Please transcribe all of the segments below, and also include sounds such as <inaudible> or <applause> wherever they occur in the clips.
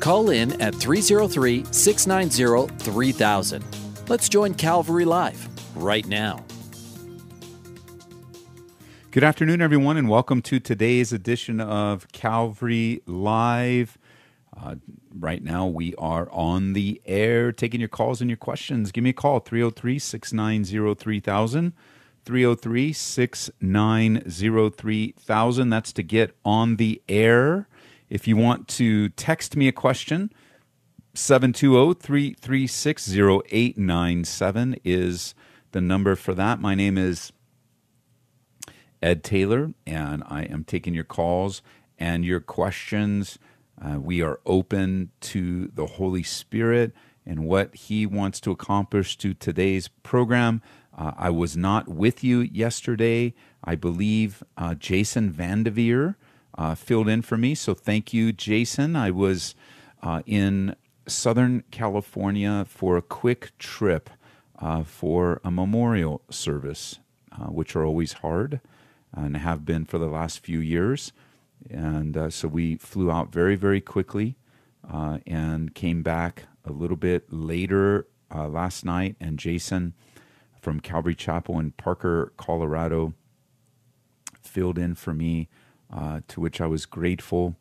Call in at 303 690 3000. Let's join Calvary Live right now. Good afternoon, everyone, and welcome to today's edition of Calvary Live. Uh, right now, we are on the air taking your calls and your questions. Give me a call 303 690 3000. 303 690 3000. That's to get on the air. If you want to text me a question, 720 336 0897 is the number for that. My name is Ed Taylor, and I am taking your calls and your questions. Uh, we are open to the Holy Spirit and what He wants to accomplish to today's program. Uh, I was not with you yesterday. I believe uh, Jason Vandeveer uh, filled in for me. So thank you, Jason. I was uh, in Southern California for a quick trip uh, for a memorial service, which are always hard and have been for the last few years. And uh, so we flew out very, very quickly uh, and came back a little bit later uh, last night. And Jason from Calvary Chapel in Parker, Colorado, filled in for me, uh, to which I was grateful.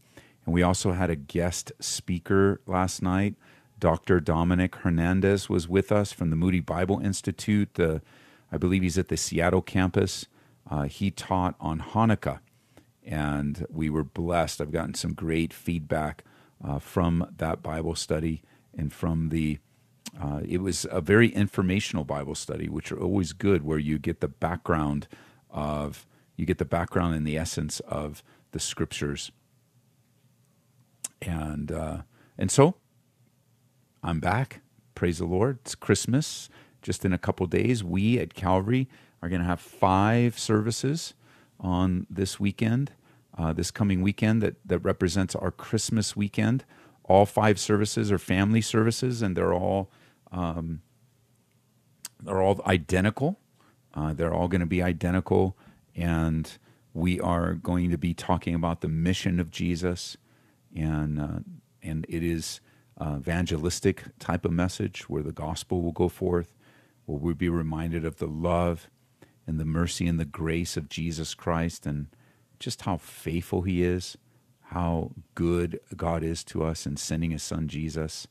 And we also had a guest speaker last night. Dr. Dominic Hernandez was with us from the Moody Bible Institute. The, I believe he's at the Seattle campus. Uh, he taught on Hanukkah, and we were blessed. I've gotten some great feedback uh, from that Bible study and from the. Uh, it was a very informational Bible study, which are always good, where you get the background of you get the background and the essence of the scriptures. And uh, and so I'm back. Praise the Lord. It's Christmas. Just in a couple days, we at Calvary are going to have five services on this weekend, uh, this coming weekend that, that represents our Christmas weekend. All five services are family services, and they're all um, they're all identical. Uh, they're all going to be identical, and we are going to be talking about the mission of Jesus, and uh, and it is evangelistic type of message where the gospel will go forth, where we'll be reminded of the love and the mercy and the grace of Jesus Christ and just how faithful he is, how good God is to us in sending his son Jesus.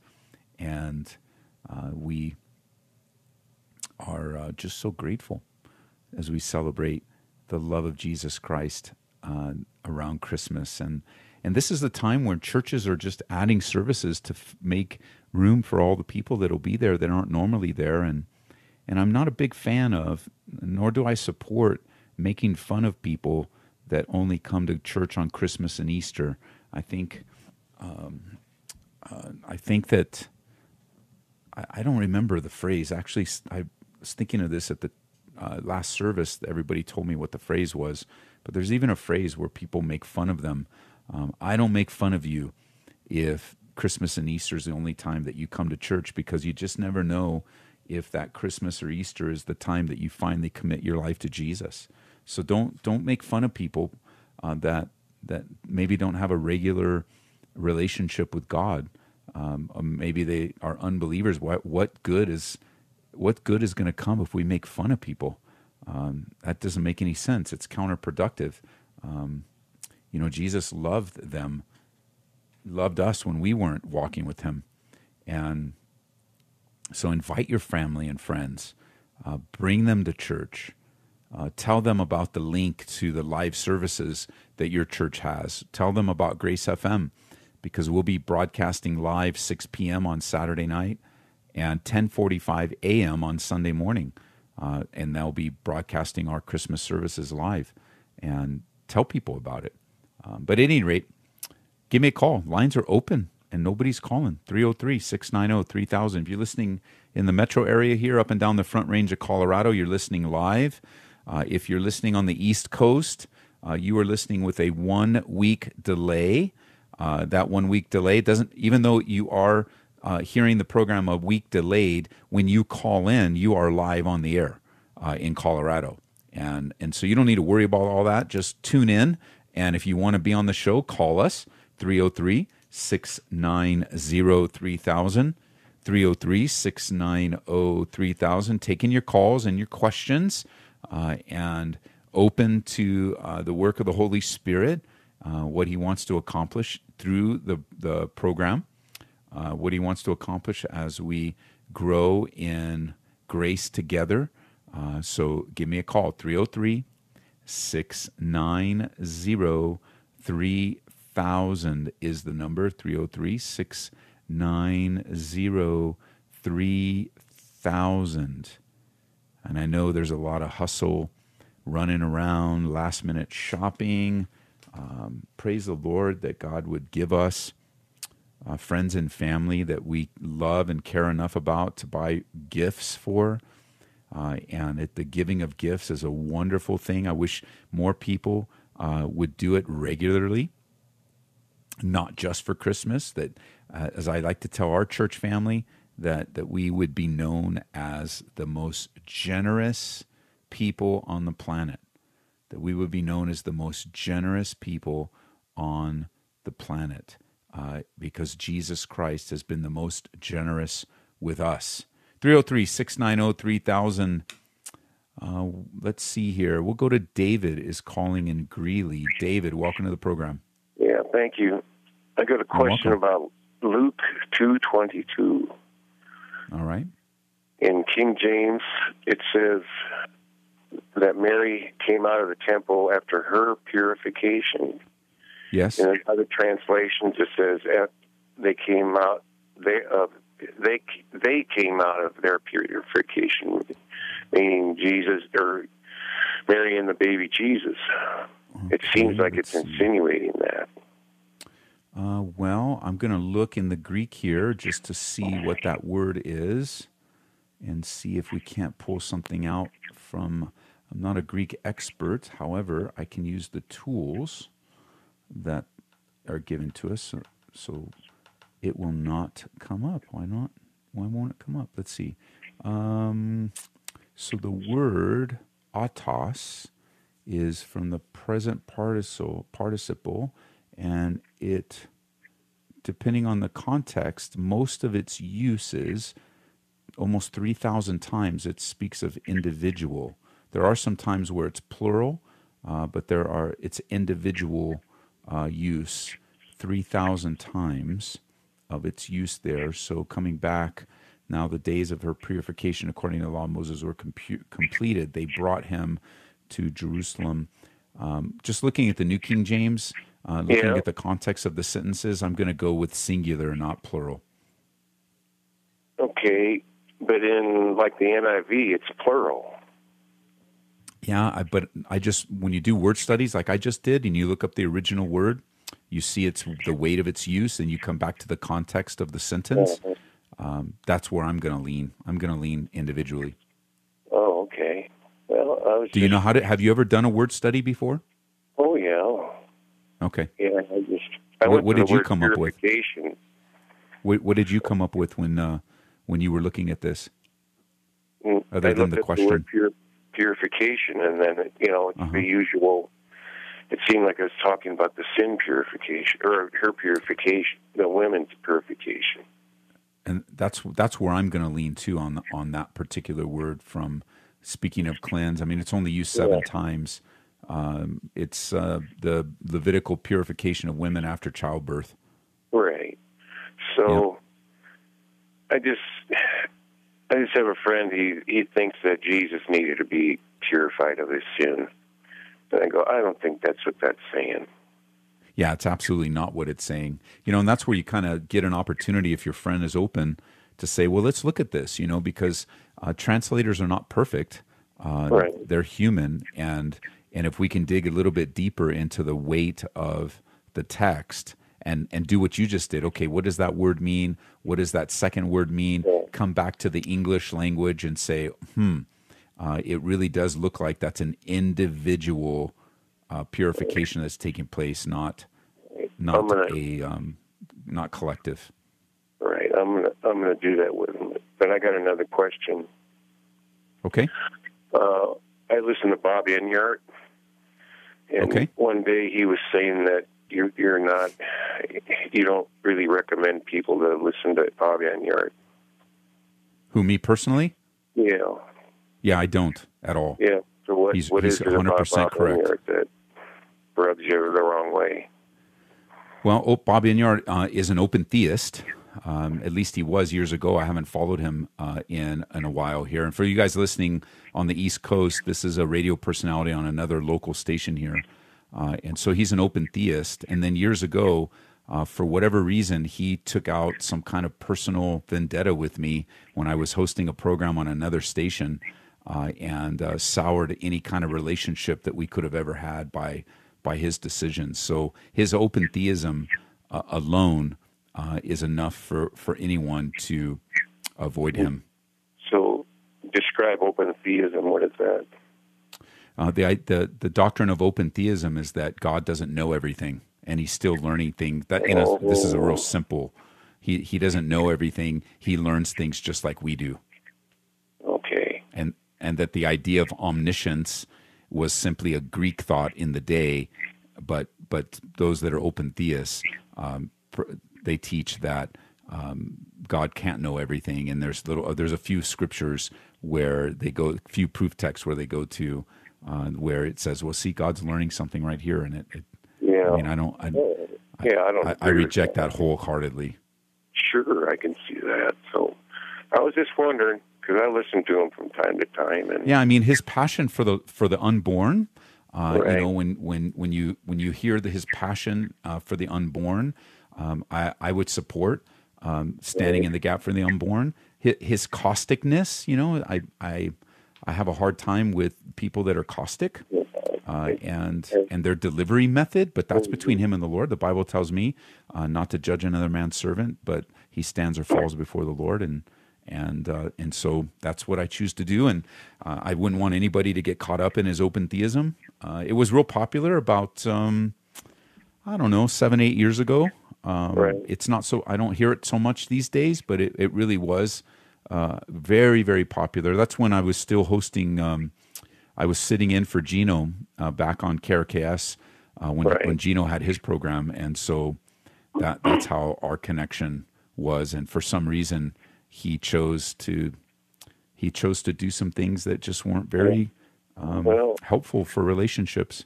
And uh, we are uh, just so grateful as we celebrate the love of Jesus Christ uh, around Christmas. And, and this is the time when churches are just adding services to f- make room for all the people that will be there that aren't normally there. And and I'm not a big fan of, nor do I support making fun of people that only come to church on Christmas and Easter. I think, um, uh, I think that I, I, don't remember the phrase. Actually, I was thinking of this at the uh, last service. Everybody told me what the phrase was, but there's even a phrase where people make fun of them. Um, I don't make fun of you if Christmas and Easter is the only time that you come to church because you just never know if that Christmas or Easter is the time that you finally commit your life to Jesus. So don't don't make fun of people uh, that that maybe don't have a regular relationship with God. Um, maybe they are unbelievers. What what good is what good is going to come if we make fun of people? Um, that doesn't make any sense. It's counterproductive. Um, you know, Jesus loved them, loved us when we weren't walking with Him, and so invite your family and friends, uh, bring them to church. Uh, tell them about the link to the live services that your church has. Tell them about Grace FM because we'll be broadcasting live 6 p.m. on Saturday night and 10:45 a.m. on Sunday morning, uh, and they'll be broadcasting our Christmas services live. And tell people about it. Um, but at any rate, give me a call. Lines are open and nobody's calling 303 690 3000. If you're listening in the metro area here, up and down the front range of Colorado, you're listening live. Uh, if you're listening on the East Coast, uh, you are listening with a one week delay. Uh, that one week delay doesn't, even though you are uh, hearing the program a week delayed, when you call in, you are live on the air uh, in Colorado. And, and so you don't need to worry about all that. Just tune in. And if you want to be on the show, call us 303 690 3000. 303 690 3000. Taking your calls and your questions uh, and open to uh, the work of the Holy Spirit, uh, what He wants to accomplish through the, the program, uh, what He wants to accomplish as we grow in grace together. Uh, so give me a call 303 690 3000 is the number 303 690 3000. And I know there's a lot of hustle running around, last minute shopping. Um, praise the Lord that God would give us uh, friends and family that we love and care enough about to buy gifts for. Uh, and it, the giving of gifts is a wonderful thing. I wish more people uh, would do it regularly, not just for Christmas. That, uh, as I like to tell our church family, that that we would be known as the most generous people on the planet. That we would be known as the most generous people on the planet, uh, because Jesus Christ has been the most generous with us 303 690 3000. Uh, let's see here. We'll go to David is calling in Greeley. David, welcome to the program. Yeah, thank you. I got a question about Luke 2:22. All right. In King James, it says that Mary came out of the temple after her purification. Yes. In other translations, it says they came out they uh, they they came out of their purification, meaning Jesus or Mary and the baby Jesus. Okay, it seems like it's insinuating that. Uh, well, I'm going to look in the Greek here just to see what that word is and see if we can't pull something out from. I'm not a Greek expert, however, I can use the tools that are given to us. So, so it will not come up. Why not? Why won't it come up? Let's see. Um, so the word autos is from the present participle, participle, and it, depending on the context, most of its uses, almost 3,000 times, it speaks of individual. There are some times where it's plural, uh, but there are it's individual uh, use 3,000 times of its use there. So coming back now, the days of her purification according to the law of Moses were compu- completed. They brought him to Jerusalem. Um, just looking at the New King James, uh, looking yeah. at the context of the sentences, I'm going to go with singular, not plural. Okay, but in like the NIV, it's plural. Yeah, I, but I just when you do word studies like I just did, and you look up the original word, you see its the weight of its use, and you come back to the context of the sentence. Mm-hmm. Um, that's where I'm going to lean. I'm going to lean individually. Oh, okay. Well, I was. Do you know how to? Have you ever done a word study before? Oh yeah. Okay. Yeah, I just. I what, what did you come up with? What, what, did you come up with when uh, when you were looking at this? Mm, Other I than the question. The purification, and then you know it's uh-huh. the usual it seemed like I was talking about the sin purification or her purification, the women's purification. And that's that's where I'm going to lean too on on that particular word from speaking of cleanse. I mean, it's only used seven yeah. times. Um, it's uh, the Levitical purification of women after childbirth. Right. So, yeah. I just I just have a friend. He he thinks that Jesus needed to be purified of his sin. And I go, I don't think that's what that's saying. Yeah, it's absolutely not what it's saying. You know, and that's where you kind of get an opportunity if your friend is open to say, well, let's look at this, you know, because uh, translators are not perfect. Uh, right. They're human. And, and if we can dig a little bit deeper into the weight of the text and and do what you just did. Okay, what does that word mean? What does that second word mean? Come back to the English language and say, hmm, uh, it really does look like that's an individual uh, purification that's taking place, not not gonna- a um, not collective. Right. I'm gonna I'm gonna do that with him. But I got another question. Okay. Uh, I listened to Bob Enyart, and Okay. one day he was saying that you're you're not you don't really recommend people to listen to Bob Enyart. Who me personally? Yeah. Yeah, I don't at all. Yeah. So what He's- what he's is 100% Bob correct. That rubs you the wrong way? Well, oh, Bob Enyart uh, is an open theist. Um, at least he was years ago. I haven't followed him uh, in in a while here. And for you guys listening on the East Coast, this is a radio personality on another local station here, uh, and so he's an open theist. And then years ago, uh, for whatever reason, he took out some kind of personal vendetta with me when I was hosting a program on another station, uh, and uh, soured any kind of relationship that we could have ever had by by his decisions. So his open theism uh, alone uh, is enough for, for anyone to avoid him. So describe open theism. What is that? Uh, the, the the doctrine of open theism is that God doesn't know everything, and He's still learning things. That in a, this is a real simple. He he doesn't know everything. He learns things just like we do, Okay. and and that the idea of omniscience was simply a Greek thought in the day, but but those that are open theists, um, pr- they teach that um, God can't know everything, and there's little there's a few scriptures where they go, a few proof texts where they go to, uh, where it says, "Well, see, God's learning something right here," and it. it Yeah. I mean, I don't. I, yeah, I don't. I, I reject that wholeheartedly. Sure, I can see that. So I was just wondering because I listen to him from time to time, and Yeah, I mean his passion for the for the unborn. Uh, Right. You know, when when when you when you hear the, his passion uh, for the unborn, um, I I would support um, standing in the gap for the unborn. His, his causticness, you know, I I I have a hard time with people that are caustic. Uh, and and their delivery method, but that's between him and the Lord. The Bible tells me uh, not to judge another man's servant, but he stands or falls before the Lord, and and uh, and so that's what I choose to do. And uh, I wouldn't want anybody to get caught up in his open theism. Uh, it was real popular about um, I don't know seven eight years ago. Um, Right. It's not so I don't hear it so much these days, but it, it really was uh, very very popular. That's when I was still hosting. Um, I was sitting in for Gino uh, back on KRKS uh, when Right. when Gino had his program, and so that that's how our connection was. And for some reason, he chose to he chose to do some things that just weren't very um, Well- helpful for relationships.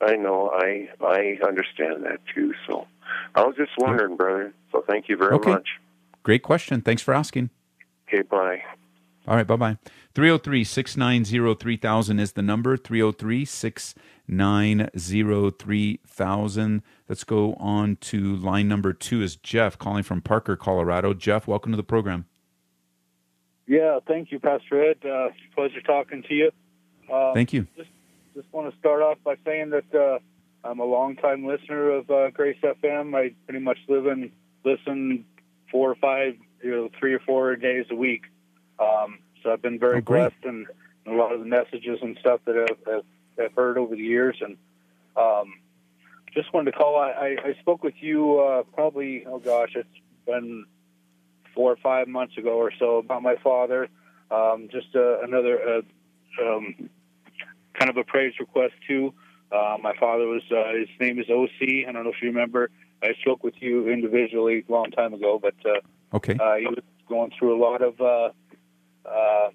I know I I understand that too. So I was just wondering, brother. So thank you very Okay. much. Great question. Thanks for asking. Okay, bye. All right, bye bye. 303 690 3000 is the number. 303 690 3000. Let's go on to line number two is Jeff calling from Parker, Colorado. Jeff, welcome to the program. Yeah, thank you, Pastor Ed. Uh, pleasure talking to you. Uh, Thank you. Just want to start off by saying that uh, I'm a longtime listener of uh, Grace FM. I pretty much live and listen four or five, you know, three or four days a week. Um, so I've been very Oh, blessed and a lot of the messages and stuff that I've, I've, I've heard over the years. And um, just wanted to call. I, I, I spoke with you uh, probably, oh gosh, it's been four or five months ago or so about my father. Um, just uh, another uh, um, kind of a praise request too. Uh, my father was uh, his name is OC. I don't know if you remember. I spoke with you individually a long time ago, but uh, Okay. uh, he was going through a lot of uh, uh,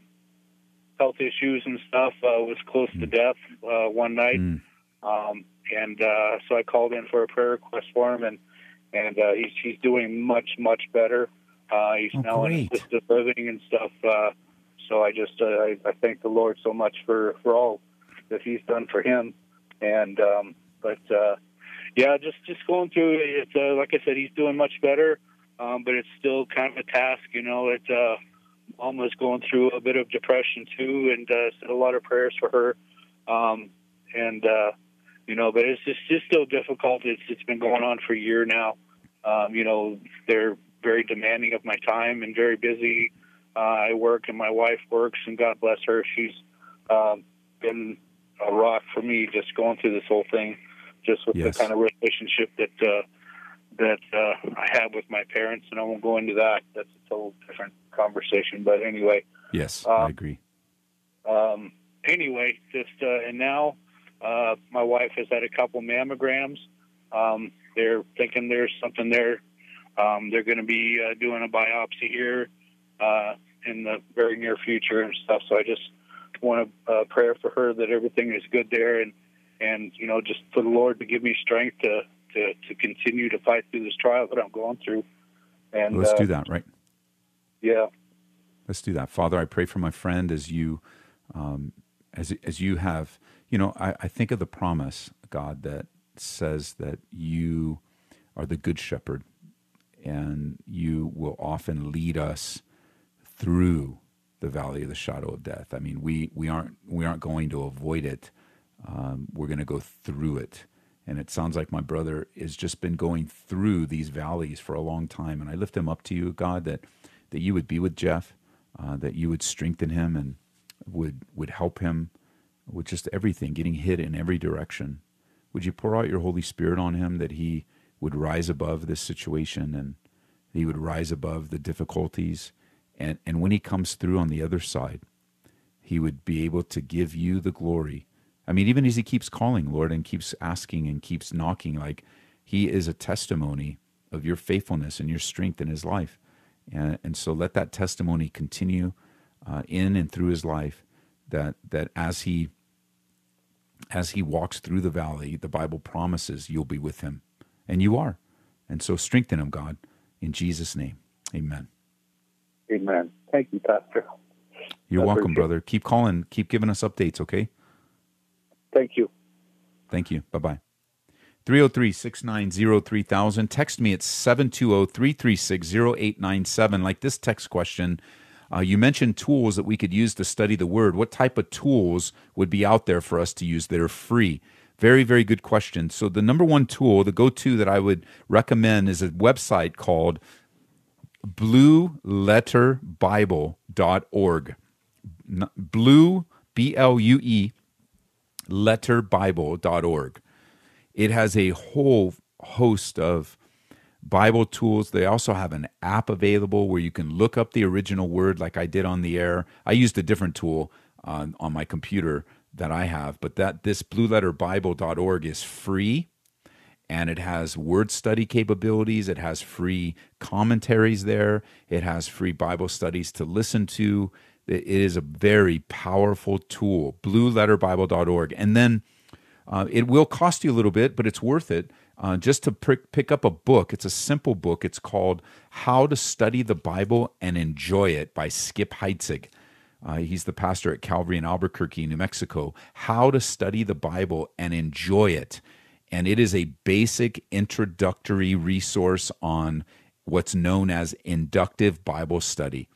health issues and stuff. Uh, was close to death uh, one night, Mm. um, and uh, so I called in for a prayer request for him, and and uh, he's he's doing much much better. Uh, he's Oh, now in great. assisted living and stuff. Uh, so I just uh, I, I thank the Lord so much for for all that He's done for him, and um, but uh, yeah, just just going through it. Uh, like I said, he's doing much better, um, but it's still kind of a task. You know, it uh, almost going through a bit of depression too, and uh, said a lot of prayers for her, um, and uh, you know, but it's just just still difficult. It's it's been going on for a year now, Um, you know, they're very demanding of my time and very busy. Uh, I work and my wife works, and God bless her. She's um, been a rock for me just going through this whole thing, just with Yes. the kind of relationship that uh, that uh, I have with my parents. And I won't go into that. That's a total different conversation. But anyway, Yes, Uh, I agree. um, anyway, just uh, and now uh, my wife has had a couple mammograms. Um, they're thinking there's something there. Um, they're going to be uh, doing a biopsy here uh, in the very near future and stuff. So I just want to uh, pray for her that everything is good there, and and you know just for the Lord to give me strength to to, to continue to fight through this trial that I'm going through. And Let's uh, do that, right? Yeah. Let's do that. Father, I pray for my friend as you, um, as as you have, you know, I, I think of the promise, God, that says that you are the good shepherd, and you will often lead us through the valley of the shadow of death. I mean, we we aren't we aren't going to avoid it. Um, we're going to go through it. And it sounds like my brother has just been going through these valleys for a long time. And I lift him up to you, God, that that you would be with Jeff, uh, that you would strengthen him and would would help him with just everything, getting hit in every direction. Would you pour out your Holy Spirit on him that he would rise above this situation and he would rise above the difficulties and and when he comes through on the other side, he would be able to give you the glory. I mean, even as he keeps calling, Lord, and keeps asking and keeps knocking, like he is a testimony of your faithfulness and your strength in his life. And, and so let that testimony continue uh, in and through his life that, that as he as he walks through the valley, the Bible promises you'll be with him. And you are. And so strengthen him, God, in Jesus' name. Amen. Amen. Thank you, Pastor. You're I welcome, appreciate it. brother. Keep calling. Keep giving us updates, okay? Thank you. Thank you. Bye bye. 303 690 3000. Text me at 720 336 0897. Like this text question, uh, you mentioned tools that we could use to study the word. What type of tools would be out there for us to use that are free? Very, very good question. So, the number one tool, the go to that I would recommend is a website called blueletterbible.org. Blue, B L U E, letterbible.org. It has a whole host of Bible tools. They also have an app available where you can look up the original word, like I did on the air. I used a different tool on, on my computer that I have, but that this blueletterbible.org is free and it has word study capabilities. It has free commentaries there. It has free Bible studies to listen to. It is a very powerful tool, blueletterbible.org. And then uh, it will cost you a little bit, but it's worth it. Uh, just to pick, pick up a book. It's a simple book. It's called How to Study the Bible and Enjoy It by Skip Heitzig. Uh, he's the pastor at Calvary in Albuquerque, New Mexico. How to Study the Bible and Enjoy It. And it is a basic introductory resource on what's known as inductive Bible study.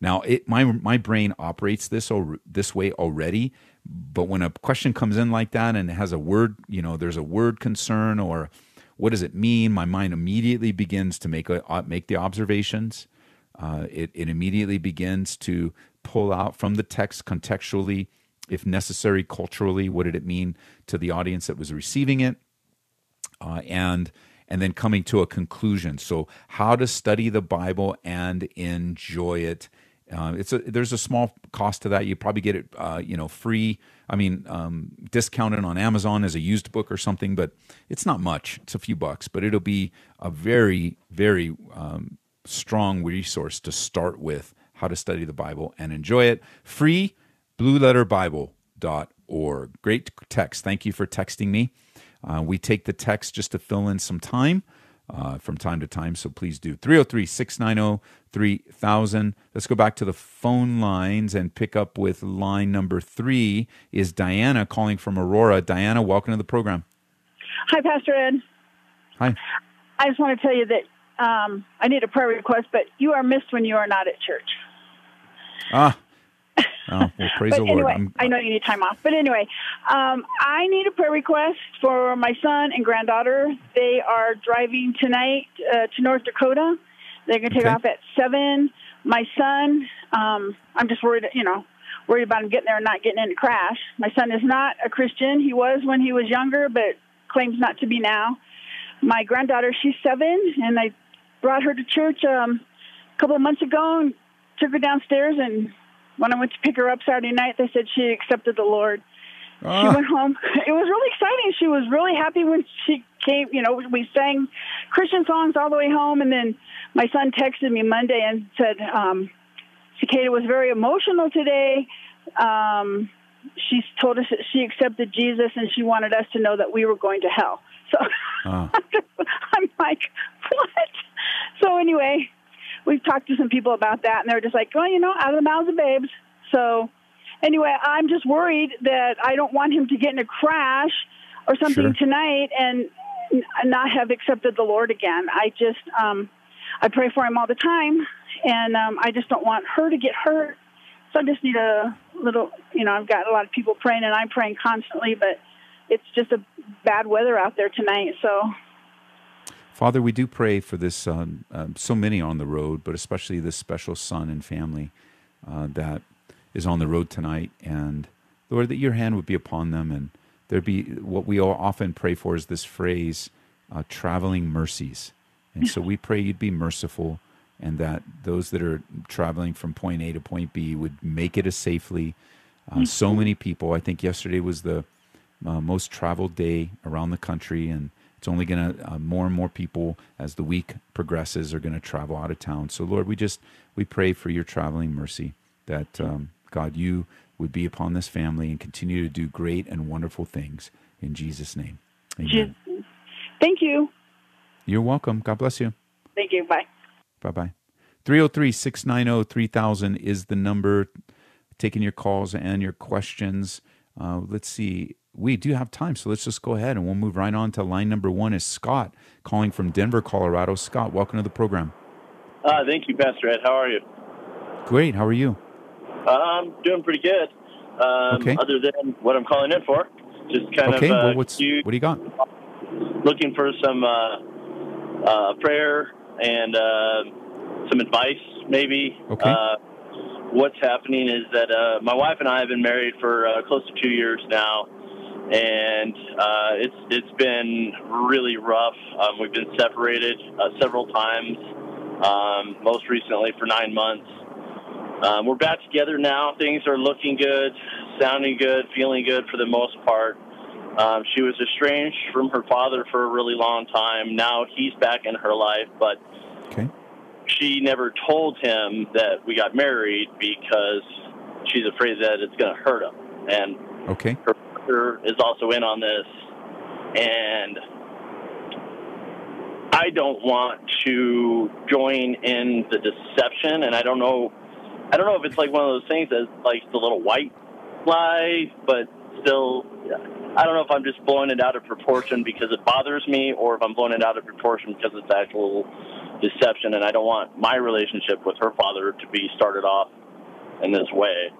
Now, it my my brain operates this al- this way already, but when a question comes in like that and it has a word, you know, there's a word concern or what does it mean? My mind immediately begins to make a, uh, make the observations. Uh, it it immediately begins to pull out from the text contextually, if necessary, culturally. What did it mean to the audience that was receiving it? uh, and and then coming to a conclusion. So, how to study the Bible and enjoy it. Uh, it's a there's a small cost to that. You probably get it, uh, you know, free. I mean, um, discounted on Amazon as a used book or something, but it's not much. It's a few bucks, but it'll be a very very um, strong resource to start with how to study the Bible and enjoy it. Free, blueletterbible.org. Great text. Thank you for texting me. Uh, we take the text just to fill in some time uh, from time to time, so please do. 303 690 3000. Let's go back to the phone lines and pick up with line number three is Diana calling from Aurora. Diana, welcome to the program. Hi, Pastor Ed. Hi. I just want to tell you that um, I need a prayer request, but you are missed when you are not at church. Ah, Oh, well, praise but the Lord. anyway, I'm- I know you need time off. But anyway, um, I need a prayer request for my son and granddaughter. They are driving tonight uh, to North Dakota. They're going to take Okay. off at seven. My son, um, I'm just worried, you know, worried about him getting there and not getting in a crash. My son is not a Christian. He was when he was younger, but claims not to be now. My granddaughter, she's seven, and I brought her to church um, a couple of months ago and took her downstairs. And when I went to pick her up Saturday night, they said she accepted the Lord. She Ah. went home. <laughs> It was really exciting. She was really happy when she came. You know, we sang Christian songs all the way home, and then my son texted me Monday and said, um, "Cicada was very emotional today. Um, she told us that she accepted Jesus, and she wanted us to know that we were going to hell." So Ah. <laughs> I'm like, "What?" So anyway, we've talked to some people about that, and they're just like, "Well, you know, out of the mouths of babes." So anyway, I'm just worried that I don't want him to get in a crash or something Sure. tonight and not have accepted the Lord again. I just, um, I pray for him all the time, and um, I just don't want her to get hurt. So I just need a little, you know, I've got a lot of people praying, and I'm praying constantly, but it's just a bad weather out there tonight. So Father, we do pray for this. Um, um, so many on the road, but especially this special son and family uh, that is on the road tonight. And Lord, that your hand would be upon them, and there be what we all often pray for is this phrase, uh, "traveling mercies." And so we pray you'd be merciful, and that those that are traveling from point A to point B would make it as safely. Uh, so many people. I think yesterday was the uh, most traveled day around the country, and it's only going to uh, more and more people as the week progresses are going to travel out of town. So Lord, we just we pray for your traveling mercy that um, God you would be upon this family and continue to do great and wonderful things in Jesus' name. Amen. just, thank you. You're welcome. God bless you. Thank you. Bye. Bye bye. 303 690 3000 is the number. Taking your calls and your questions. Uh, let's see. We do have time, so let's just go ahead and we'll move right on to line number one. Is Scott calling from Denver, Colorado? Scott, welcome to the program. Uh, thank you, Pastor Ed. How are you? Great. How are you? I'm doing pretty good. Um, Okay. Other than what I'm calling in for, just kind okay. of uh, well, what's you what do you got? looking for some uh, uh, prayer and uh, some advice, maybe. Okay. Uh, what's happening is that uh, my wife and I have been married for uh, close to two years now, and uh, it's it's been really rough. Um, we've been separated uh, several times. Um, most recently for nine months. Um, we're back together now. Things are looking good, sounding good, feeling good for the most part. Um, she was estranged from her father for a really long time. Now he's back in her life, but Okay. she never told him that we got married because she's afraid that it's going to hurt him. And Okay. her is also in on this, and I don't want to join in the deception. And I don't know, I don't know if it's like one of those things that's like the little white lie, but still, I don't know if I'm just blowing it out of proportion because it bothers me, or if I'm blowing it out of proportion because it's actual deception. And I don't want my relationship with her father to be started off in this way.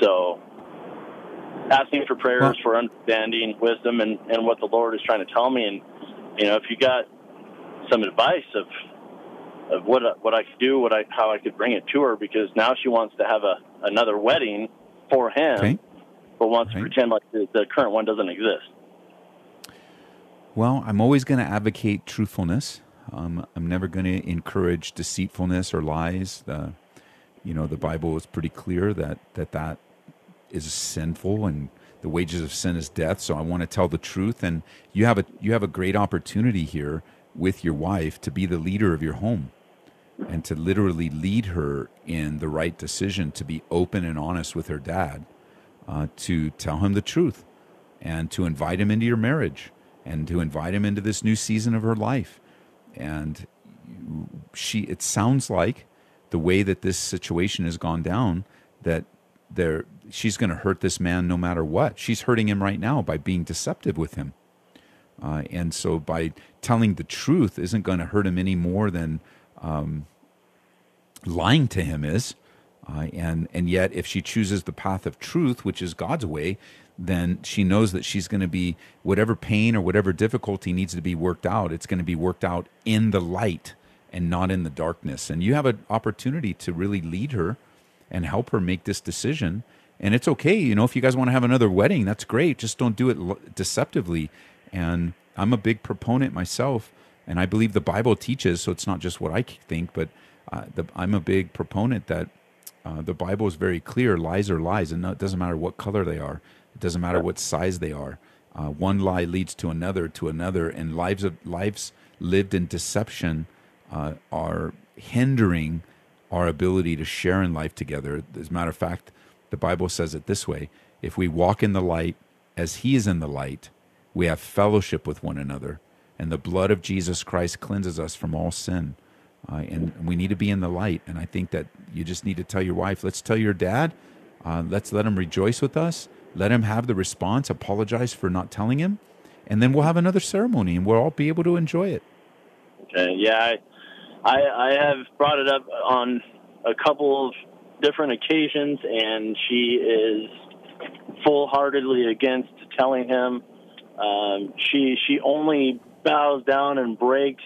So asking for prayers Well- for understanding, wisdom, and, and what the Lord is trying to tell me. And, you know, if you got some advice of of what what I could do, what I how I could bring it to her, because now she wants to have a another wedding for him, Okay. but wants to pretend like the, the current one doesn't exist. Well, I'm always going to advocate truthfulness. Um, I'm never going to encourage deceitfulness or lies. The, you know, the Bible is pretty clear that that that is sinful, and the wages of sin is death. So I want to tell the truth, and you have a you have a great opportunity here with your wife to be the leader of your home, and to literally lead her in the right decision, to be open and honest with her dad, uh, to tell him the truth, and to invite him into your marriage, and to invite him into this new season of her life. And she, it sounds like the way that this situation has gone down, that there she's going to hurt this man no matter what. She's hurting him right now by being deceptive with him. Uh, and so by telling the truth isn't going to hurt him any more than um, lying to him is. Uh, and and yet, if she chooses the path of truth, which is God's way, then she knows that she's going to be whatever pain or whatever difficulty needs to be worked out. It's going to be worked out in the light and not in the darkness. And you have an opportunity to really lead her and help her make this decision. And it's okay, you know, if you guys want to have another wedding, that's great. Just don't do it deceptively. And I'm a big proponent myself, and I believe the Bible teaches. So it's not just what I think, but uh, the, I'm a big proponent that uh, the Bible is very clear: lies are lies, and it doesn't matter what color they are. It doesn't matter what size they are. Uh, one lie leads to another, to another, and lives of lives lived in deception uh, are hindering our ability to share in life together. As a matter of fact, the Bible says it this way: If we walk in the light as He is in the light, we have fellowship with one another, and the blood of Jesus Christ cleanses us from all sin. Uh, and we need to be in the light. And I think that you just need to tell your wife, let's tell your dad, uh, let's let him rejoice with us, let him have the response, apologize for not telling him, and then we'll have another ceremony and we'll all be able to enjoy it. Okay. Yeah, I, I, I have brought it up on a couple of different occasions, and she is full heartedly against telling him. Um, she she only bows down and breaks,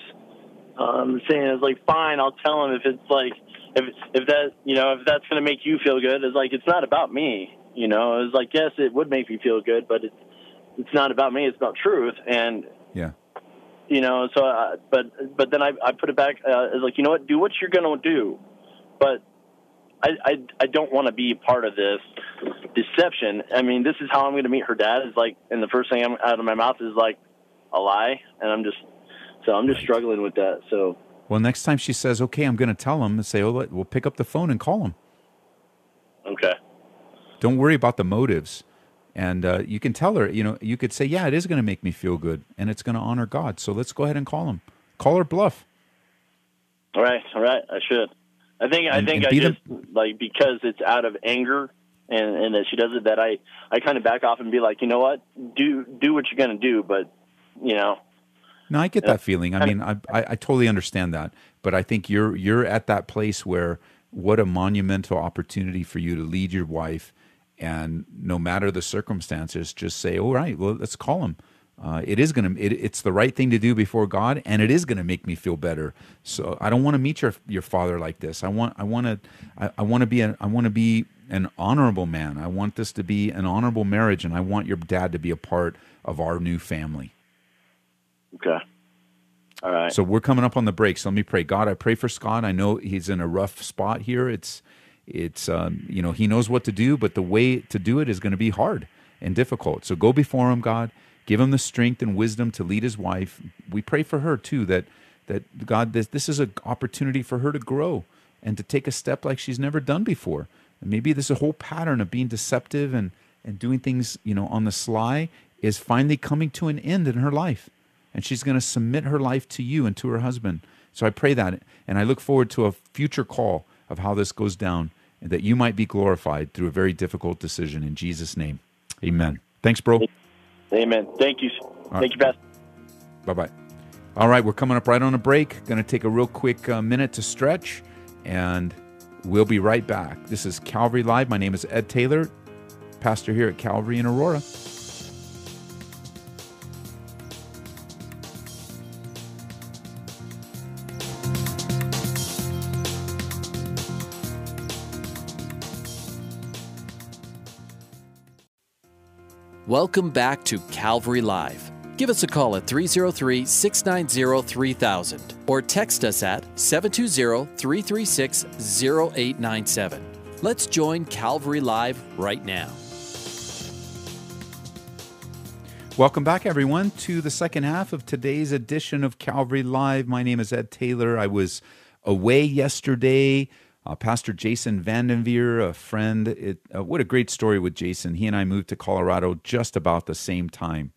um, saying it's like fine, I'll tell him if it's like if if that you know if that's going to make you feel good. It's like it's not about me. You know, it's like yes, it would make me feel good, but it's it's not about me. It's about truth. And yeah, you know, so uh, but but then I I put it back uh, as like you know what, do what you're going to do, but I, I, I don't want to be part of this deception. I mean, this is how I'm going to meet her dad. Is like, and the first thing I'm out of my mouth is like a lie, and I'm just so I'm just struggling with that. So, well, next time she says, "Okay, I'm going to tell him," and say, "Oh, we'll pick up the phone and call him." Okay. Don't worry about the motives, and uh, you can tell her. You know, you could say, "Yeah, it is going to make me feel good, and it's going to honor God." So let's go ahead and call him. Call her bluff. All right, all right, I should. I think I think I just the... like because it's out of anger and and that she does it that I I kind of back off and be like, you know what, do do what you're going to do, but you know. No, I get that feeling. I mean, I, I I totally understand that, but I think you're you're at that place where what a monumental opportunity for you to lead your wife, and no matter the circumstances, just say, all right, well, let's call him uh, it is going to it, it's the right thing to do before God, and it is going to make me feel better. So I don't want to meet your your father like this. I want I want to I, I want to be an, I want to be an honorable man. I want this to be an honorable marriage, and I want your dad to be a part of our new family. Okay. All right. So we're coming up on the break. So let me pray. God, I pray for Scott. I know he's in a rough spot here. It's it's um, you know he knows what to do, but the way to do it is going to be hard and difficult. So go before him, God Give him the strength and wisdom to lead his wife. We pray for her too that that God this this is an opportunity for her to grow and to take a step like she's never done before. And maybe this whole pattern of being deceptive and and doing things, you know, on the sly is finally coming to an end in her life. And she's going to submit her life to you and to her husband. So I pray that and I look forward to a future call of how this goes down and that you might be glorified through a very difficult decision in Jesus name. Amen. Thanks, bro. Amen. Thank you. Thank you, Pastor. Bye bye. All right, we're coming up right on a break. Going to take a real quick uh, minute to stretch, and we'll be right back. This is Calvary Live. My name is Ed Taylor, pastor here at Calvary in Aurora. Welcome back to Calvary Live. Give us a call at 303 690 3000 or text us at 720 336 0897. Let's join Calvary Live right now. Welcome back, everyone, to the second half of today's edition of Calvary Live. My name is Ed Taylor. I was away yesterday uh, Pastor Jason Vandenveer, a friend, it, uh, what a great story with Jason. He and I moved to Colorado just about the same time,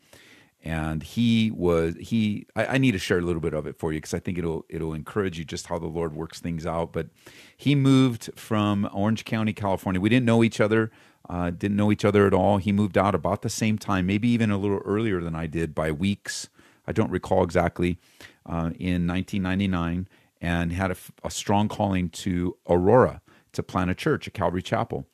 and he was he. I, I need to share a little bit of it for you because I think it'll it'll encourage you just how the Lord works things out. But he moved from Orange County, California. We didn't know each other, uh, didn't know each other at all. He moved out about the same time, maybe even a little earlier than I did by weeks. I don't recall exactly. Uh, in 1999 and had a, a strong calling to Aurora, to plant a church, a Calvary Chapel.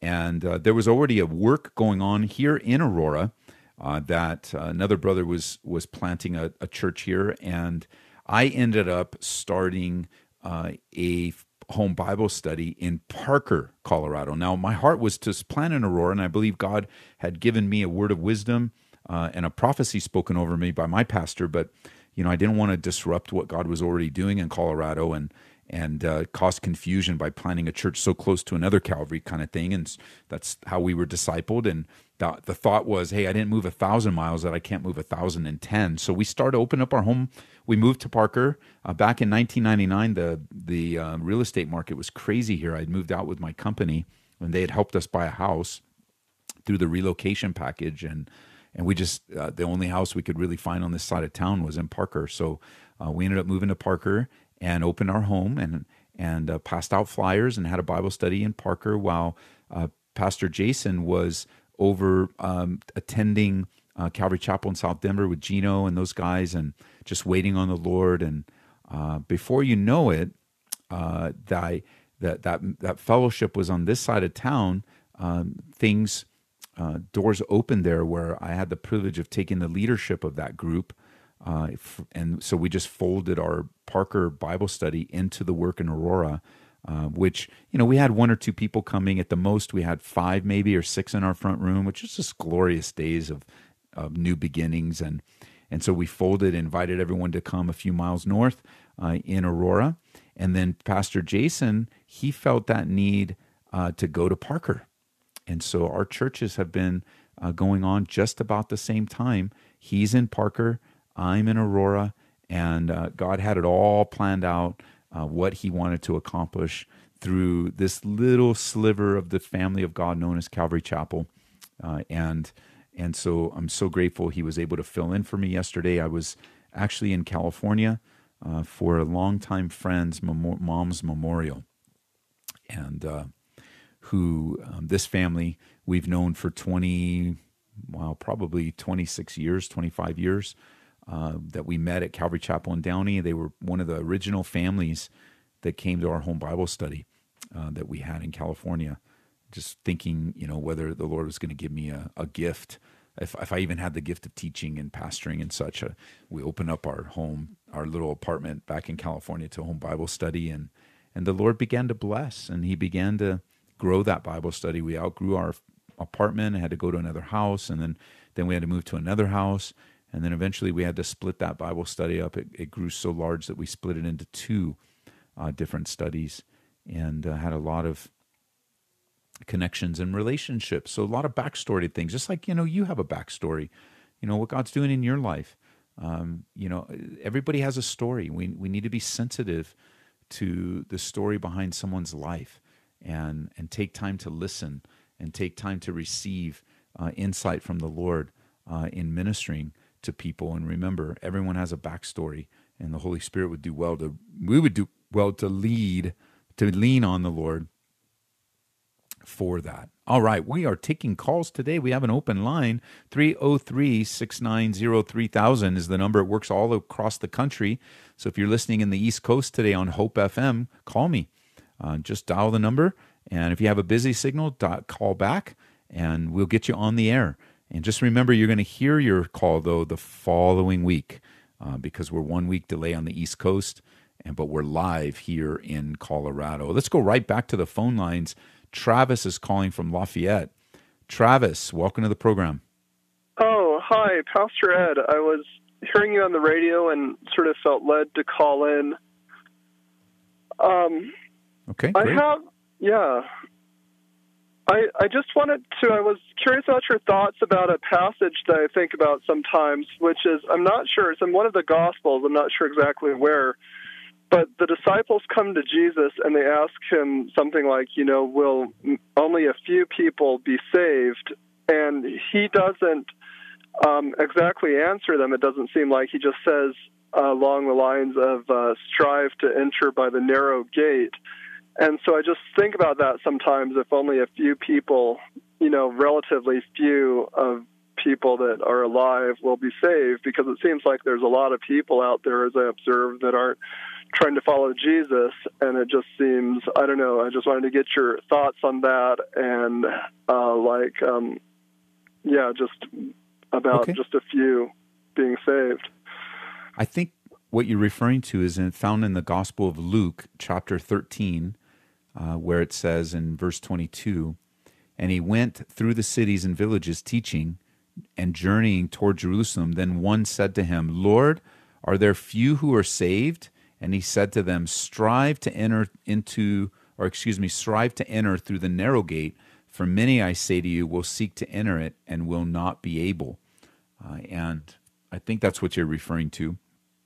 And uh, there was already a work going on here in Aurora uh, that uh, another brother was was planting a, a, church here, and I ended up starting uh, a home Bible study in Parker, Colorado. Now, my heart was to plant in Aurora, and I believe God had given me a word of wisdom uh, and a prophecy spoken over me by my pastor, but you know, I didn't want to disrupt what God was already doing in Colorado, and and uh, cause confusion by planting a church so close to another Calvary kind of thing. And that's how we were discipled. And the, the thought was, hey, I didn't move a thousand miles that I can't move a thousand and ten. So we started to open up our home. We moved to Parker uh, back in 1999. The the uh, real estate market was crazy here. I'd moved out with my company, and they had helped us buy a house through the relocation package and and we just uh, the only house we could really find on this side of town was in Parker. So uh, we ended up moving to Parker, and opened our home and and uh, passed out flyers and had a Bible study in Parker while uh, Pastor Jason was over um, attending uh, Calvary Chapel in South Denver with Gino and those guys and just waiting on the Lord. And uh, before you know it, that, that that that fellowship was on this side of town. Um, things uh, doors opened there where I had the privilege of taking the leadership of that group uh, and so we just folded our Parker Bible study into the work in Aurora, uh, which, you know, we had one or two people coming. At the most, we had five maybe or six in our front room, which is just glorious days of, of new beginnings. And, and so we folded, invited everyone to come a few miles north uh, in Aurora. And then Pastor Jason, he felt that need uh, to go to Parker. And so our churches have been uh, going on just about the same time. He's in Parker. I'm in Aurora, and uh, God had it all planned out uh, what He wanted to accomplish through this little sliver of the family of God known as Calvary Chapel, uh, and and so I'm so grateful He was able to fill in for me yesterday. I was actually in California uh, for a longtime friend's mom's memorial, and uh, who um, this family we've known for 20 well probably 26 years 25 years uh, that we met at Calvary Chapel in Downey. They were one of the original families that came to our home Bible study uh, that we had in California. Just thinking, you know, whether the Lord was going to give me a, a gift, if, if I even had the gift of teaching and pastoring and such. Uh, we opened up our home, our little apartment back in California to home Bible study, and and the Lord began to bless, and He began to grow that Bible study. We outgrew our apartment had to go to another house, and then then we had to move to another house and then eventually we had to split that Bible study up. It, it grew so large that we split it into two uh, different studies and uh, had a lot of connections and relationships. So a lot of backstory to things, just like, you know, you have a backstory, you know, what God's doing in your life. Um, you know, everybody has a story. We, we need to be sensitive to the story behind someone's life and, and take time to listen and take time to receive uh, insight from the Lord uh, in ministering to people. And remember, everyone has a backstory, and the Holy Spirit would do well to, we would do well to lead, to lean on the Lord for that. All right, we are taking calls today. We have an open line. 303 690 3000 is the number. It works all across the country. So if you're listening in the East Coast today on Hope FM, call me. Uh, just dial the number. And if you have a busy signal, call back and we'll get you on the air. And just remember, you're going to hear your call, though, the following week uh, because we're one week delay on the East Coast, and but we're live here in Colorado. Let's go right back to the phone lines. Travis is calling from Lafayette. Travis, welcome to the program. Oh, hi, Pastor Ed. I was hearing you on the radio and sort of felt led to call in. Um, okay. Great. I have, yeah. I, I just wanted to, I was curious about your thoughts about a passage that I think about sometimes, which is, I'm not sure, it's in one of the Gospels, I'm not sure exactly where, but the disciples come to Jesus and they ask him something like, you know, will only a few people be saved? And he doesn't um, exactly answer them. It doesn't seem like he just says uh, along the lines of uh, strive to enter by the narrow gate. And so I just think about that sometimes if only a few people, you know, relatively few of people that are alive will be saved because it seems like there's a lot of people out there, as I observe, that aren't trying to follow Jesus. And it just seems, I don't know, I just wanted to get your thoughts on that and, uh, like, um, yeah, just about Okay. just a few being saved. I think what you're referring to is in, found in the Gospel of Luke, chapter 13, uh, where it says in verse 22 And he went through the cities and villages teaching and journeying toward Jerusalem. Then one said to him, Lord, are there few who are saved? And he said to them, Strive to enter into, or excuse me, strive to enter through the narrow gate. For many, I say to you, will seek to enter it and will not be able. Uh, and I think that's what you're referring to.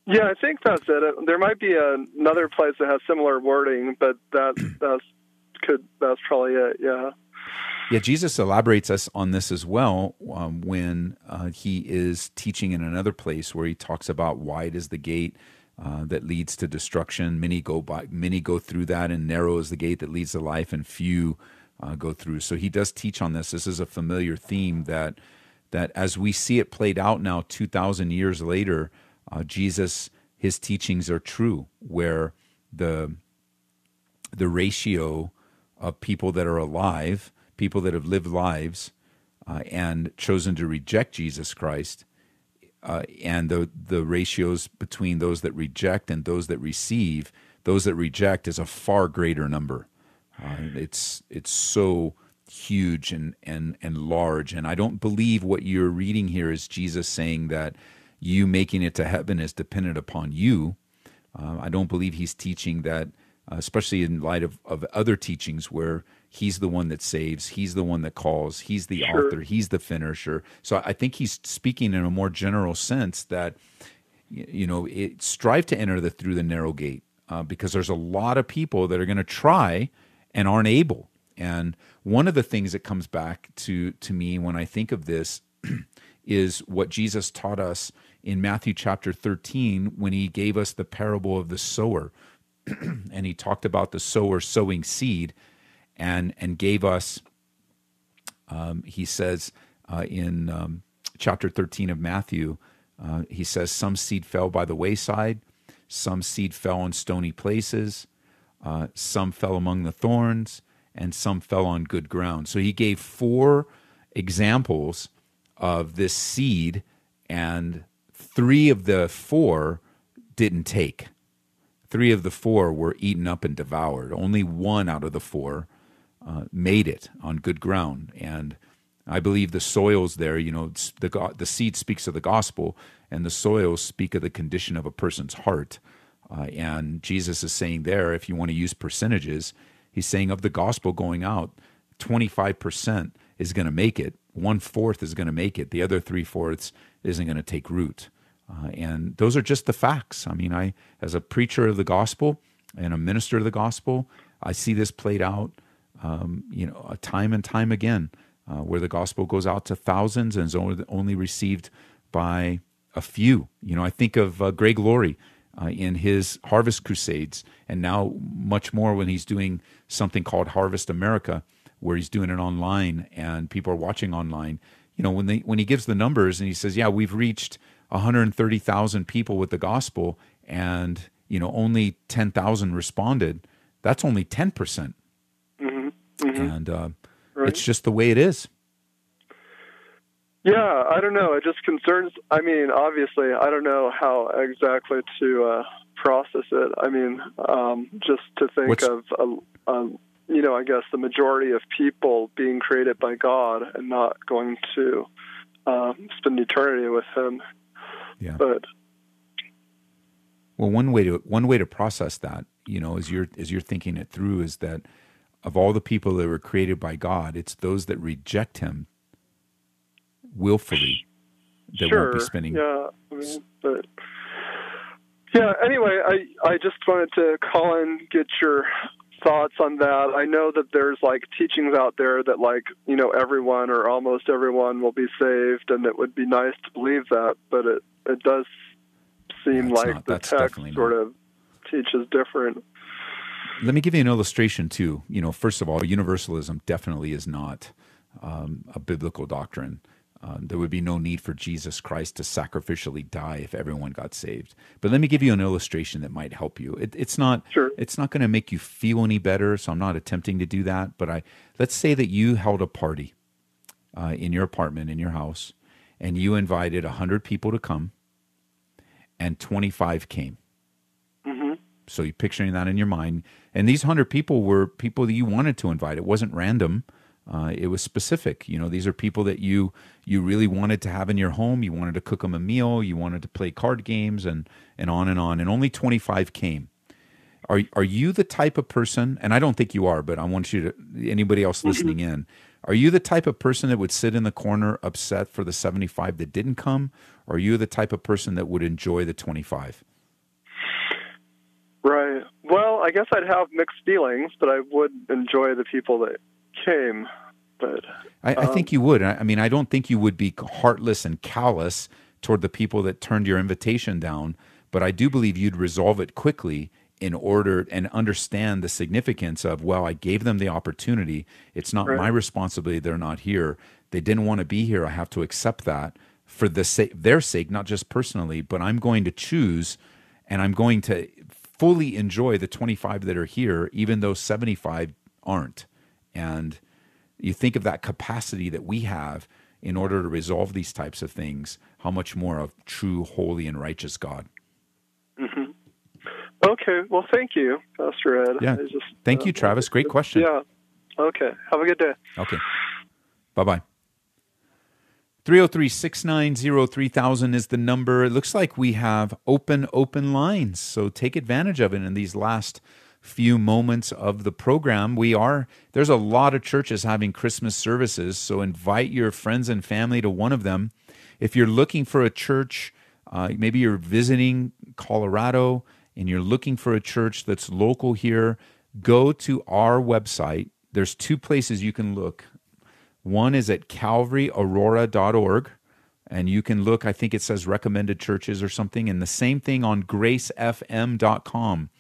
Yeah, I think that's it. There might be another place that has similar wording, but that <clears throat> that's could that's probably it. Yeah. Yeah, Jesus elaborates us on this as well um, when uh, he is teaching in another place where he talks about wide is the gate uh, that leads to destruction. Many go by, many go through that, and narrow is the gate that leads to life, and few uh, go through. So he does teach on this. This is a familiar theme that that as we see it played out now, two thousand years later, uh, Jesus his teachings are true, where the the ratio of people that are alive, people that have lived lives uh, and chosen to reject Jesus Christ, uh, and the the ratios between those that reject and those that receive, those that reject is a far greater number. Uh, it's it's so huge and and and large, and I don't believe what you're reading here is Jesus saying that you making it to heaven is dependent upon you. Uh, I don't believe he's teaching that, uh, especially in light of, of other teachings where he's the one that saves, he's the one that calls, he's the Sure. author, he's the finisher. So I think he's speaking in a more general sense that you know it, strive to enter the through the narrow gate uh, because there's a lot of people that are going to try and aren't able. And one of the things that comes back to to me when I think of this <clears throat> is what Jesus taught us in Matthew chapter 13 when he gave us the parable of the sower. <clears throat> and he talked about the sower sowing seed and and gave us um, he says uh, in um, chapter 13 of Matthew, uh, he says, Some seed fell by the wayside, some seed fell on stony places, uh, some fell among the thorns, and some fell on good ground. So he gave four examples of this seed, and three of the four didn't take. Three of the four were eaten up and devoured. Only one out of the four uh, made it on good ground. And I believe the soils there, you know, the, the seed speaks of the gospel, and the soils speak of the condition of a person's heart. Uh, and Jesus is saying there, if you want to use percentages, he's saying of the gospel going out, twenty five percent is going to make it, one fourth is going to make it, the other three fourths isn't going to take root. Uh, and those are just the facts. I mean, I, as a preacher of the gospel and a minister of the gospel, I see this played out, um, you know, time and time again, uh, where the gospel goes out to thousands and is only, only received by a few. You know, I think of uh, Greg Laurie uh, in his Harvest Crusades, and now much more when he's doing something called Harvest America, where he's doing it online and people are watching online. You know, when they when he gives the numbers and he says, "Yeah, we've reached 130,000 people with the gospel, and you know only 10,000 responded," that's only 10 percent, hmm hmm and uh, Right. it's just the way it is. Yeah, I don't know. It just concerns. I mean, obviously, I don't know how exactly to uh, process it. I mean, um, just to think What's- of, uh, um, you know, I guess the majority of people being created by God and not going to um, spend eternity with Him. Yeah. But Well, one way to one way to process that, you know, as you're as you're thinking it through, is that of all the people that were created by God, it's those that reject Him willfully that sure, won't be spending. yeah. I mean, but yeah. Anyway, I I just wanted to call and get your thoughts on that. I know that there's like teachings out there that like you know everyone or almost everyone will be saved, and it would be nice to believe that, but it it does seem it's like not. the That's text sort of teaches different. Let me give you an illustration too. You know, first of all, universalism definitely is not um, a biblical doctrine. Uh, there would be no need for Jesus Christ to sacrificially die if everyone got saved. But let me give you an illustration that might help you. It, it's not sure. it's not going to make you feel any better, so I'm not attempting to do that. But I let's say that you held a party uh, in your apartment in your house, and you invited hundred people to come, and 25 came. Mm-hmm. So you're picturing that in your mind, and these hundred people were people that you wanted to invite. It wasn't random. Uh, it was specific. You know, these are people that you you really wanted to have in your home. You wanted to cook them a meal. You wanted to play card games, and and on and on. And only twenty five came. Are are you the type of person? And I don't think you are, but I want you to anybody else listening in. Are you the type of person that would sit in the corner upset for the seventy five that didn't come? Or are you the type of person that would enjoy the twenty five? Right. Well, I guess I'd have mixed feelings, but I would enjoy the people that came. But I, I think um, you would. I, I mean, I don't think you would be heartless and callous toward the people that turned your invitation down, but I do believe you'd resolve it quickly in order and understand the significance of well i gave them the opportunity it's not Right. my responsibility they're not here they didn't want to be here i have to accept that for the sake their sake not just personally but i'm going to choose and i'm going to fully enjoy the 25 that are here even though 75 aren't and you think of that capacity that we have in order to resolve these types of things how much more of true holy and righteous god hmm Okay. Well, thank you, Pastor Ed. Yeah. Just, Thank uh, you, Travis. Great question. Yeah. Okay. Have a good day. Okay. Bye bye. 303 690 3000 is the number. It looks like we have open, open lines. So take advantage of it in these last few moments of the program. We are, there's a lot of churches having Christmas services. So invite your friends and family to one of them. If you're looking for a church, uh, maybe you're visiting Colorado and you're looking for a church that's local here, go to our website. There's two places you can look. One is at calvaryaurora.org, and you can look, I think it says recommended churches or something, and the same thing on gracefm.com.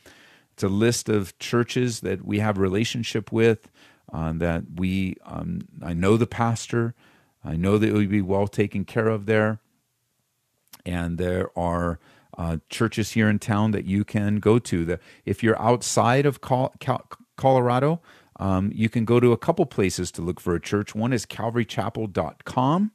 It's a list of churches that we have relationship with, uh, that we, um, I know the pastor, I know that it will be well taken care of there, and there are uh, churches here in town that you can go to. The, if you're outside of Col- Colorado, um, you can go to a couple places to look for a church. One is calvarychapel.com,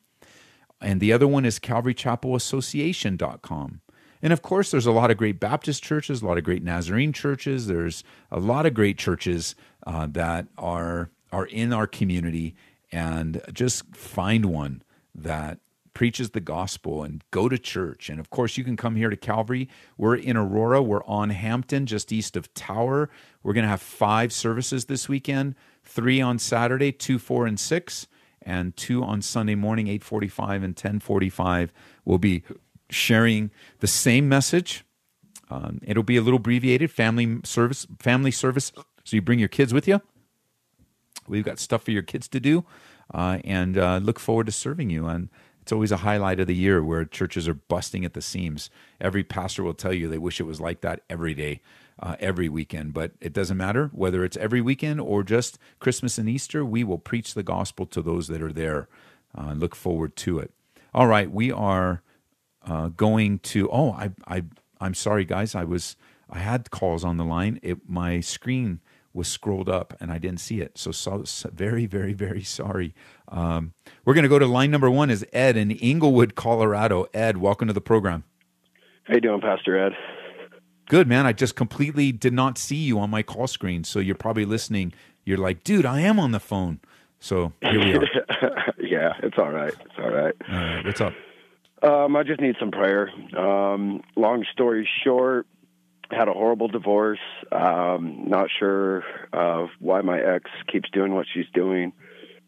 and the other one is calvarychapelassociation.com. And of course, there's a lot of great Baptist churches, a lot of great Nazarene churches. There's a lot of great churches uh, that are are in our community, and just find one that preaches the gospel and go to church. And of course, you can come here to Calvary. We're in Aurora. We're on Hampden, just east of Tower. We're going to have five services this weekend: three on Saturday, two, four, and six, and two on Sunday morning, eight forty-five and ten forty-five. We'll be sharing the same message. Um, it'll be a little abbreviated family service. Family service. So you bring your kids with you. We've got stuff for your kids to do, uh, and uh, look forward to serving you. And it's always a highlight of the year where churches are busting at the seams. Every pastor will tell you they wish it was like that every day, uh, every weekend. But it doesn't matter whether it's every weekend or just Christmas and Easter. We will preach the gospel to those that are there. Uh, look forward to it. All right, we are uh, going to. Oh, I, I, I'm sorry, guys. I was I had calls on the line. It my screen was scrolled up and I didn't see it. So, so, so very, very, very sorry. Um, we're going to go to line number one is Ed in Englewood, Colorado. Ed, welcome to the program. How you doing, Pastor Ed? Good, man. I just completely did not see you on my call screen. So you're probably listening. You're like, dude, I am on the phone. So here we are. <laughs> yeah, it's all right. It's all right. All right. What's up? Um, I just need some prayer. Um, long story short, had a horrible divorce. Um, not sure of why my ex keeps doing what she's doing.